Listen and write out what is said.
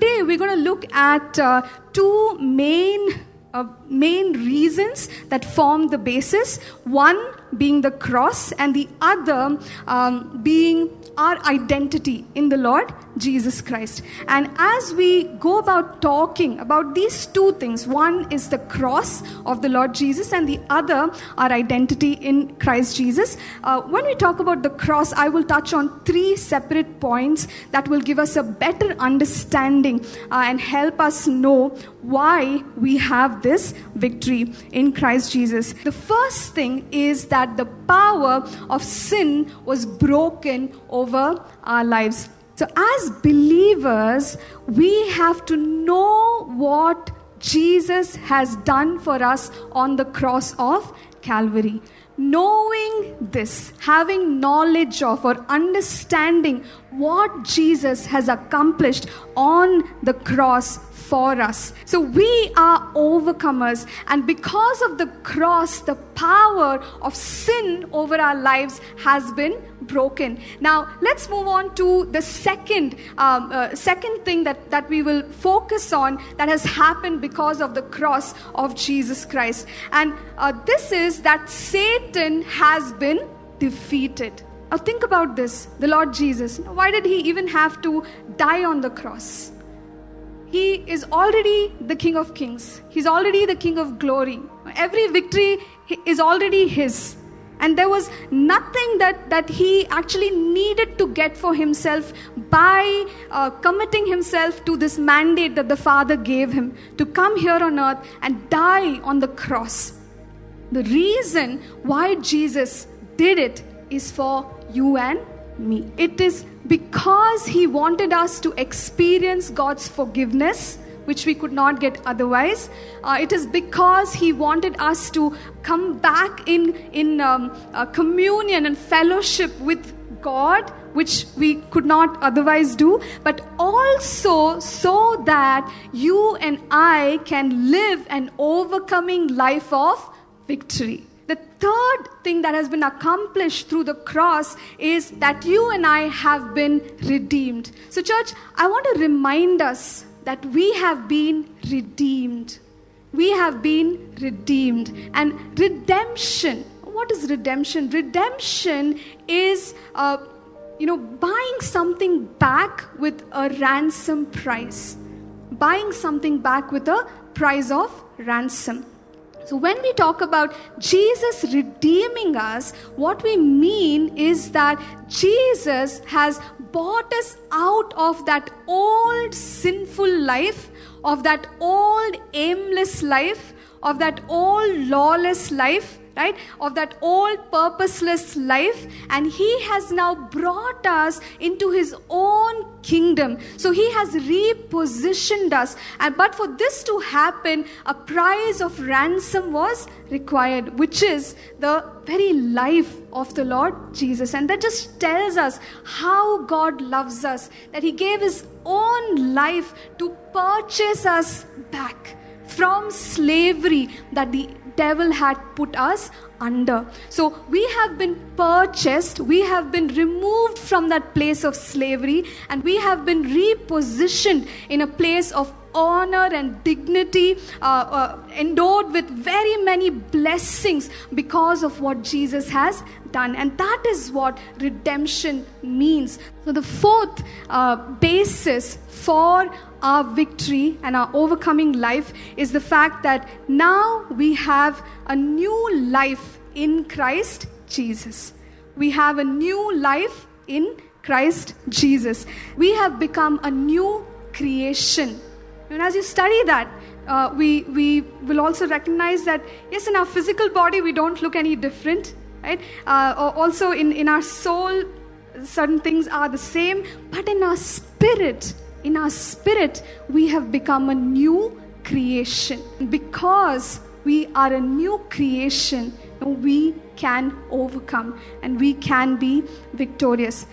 today we're going to look at uh, two main uh, main reasons that form the basis one being the cross and the other um, being our identity in the lord jesus christ. And as we go about talking about these two things one is the cross of the lord jesus and the other our identity in christ jesus uh, when we talk about the cross i will touch on three separate points that will give us a better understanding uh, and help us know why we have this victory in Christ Jesus. The first thing is that the power of sin was broken over our lives. So, as believers, we have to know what Jesus has done for us on the cross of Calvary. Knowing this, having knowledge of or understanding what Jesus has accomplished on the cross for us. So we are overcomers. And because of the cross, the power of sin over our lives has been broken. Now, let's move on to the second, um, uh, second thing that, that we will focus on that has happened because of the cross of Jesus Christ. And uh, this is that Satan has been defeated. Now, think about this the Lord Jesus. Why did he even have to die on the cross? He is already the King of Kings. He's already the King of glory. Every victory is already His. And there was nothing that, that he actually needed to get for himself by uh, committing himself to this mandate that the Father gave him to come here on earth and die on the cross. The reason why Jesus did it is for you and me. It is because He wanted us to experience God's forgiveness, which we could not get otherwise. Uh, it is because He wanted us to come back in, in um, uh, communion and fellowship with God, which we could not otherwise do, but also so that you and I can live an overcoming life of victory. The third thing that has been accomplished through the cross is that you and I have been redeemed. So, church, I want to remind us that we have been redeemed. We have been redeemed. And redemption, what is redemption? Redemption is, uh, you know, buying something back with a ransom price. Buying something back with a price of ransom. So, when we talk about Jesus redeeming us, what we mean is that Jesus has bought us out of that old sinful life, of that old aimless life, of that old lawless life, right? Of that old purposeless life. And He has now brought us into His own kingdom. So He has repositioned us. And but for this to happen, a price of ransom was required, which is the very life of the Lord Jesus. And that just tells us how God loves us, that He gave His own life to purchase us back from slavery that the devil had put us under. So we have been purchased, we have been removed from that place of slavery, and we have been repositioned in a place of honor and dignity, uh, uh, endowed with very many blessings because of what Jesus has done. And that is what redemption means. So, the fourth uh, basis for our victory and our overcoming life is the fact that now we have a new life in Christ Jesus. We have a new life in Christ Jesus. We have become a new creation. And as you study that, uh, we, we will also recognize that, yes, in our physical body, we don't look any different, right? Uh, also, in, in our soul, certain things are the same, but in our spirit, in our spirit, we have become a new creation. Because we are a new creation, we can overcome and we can be victorious.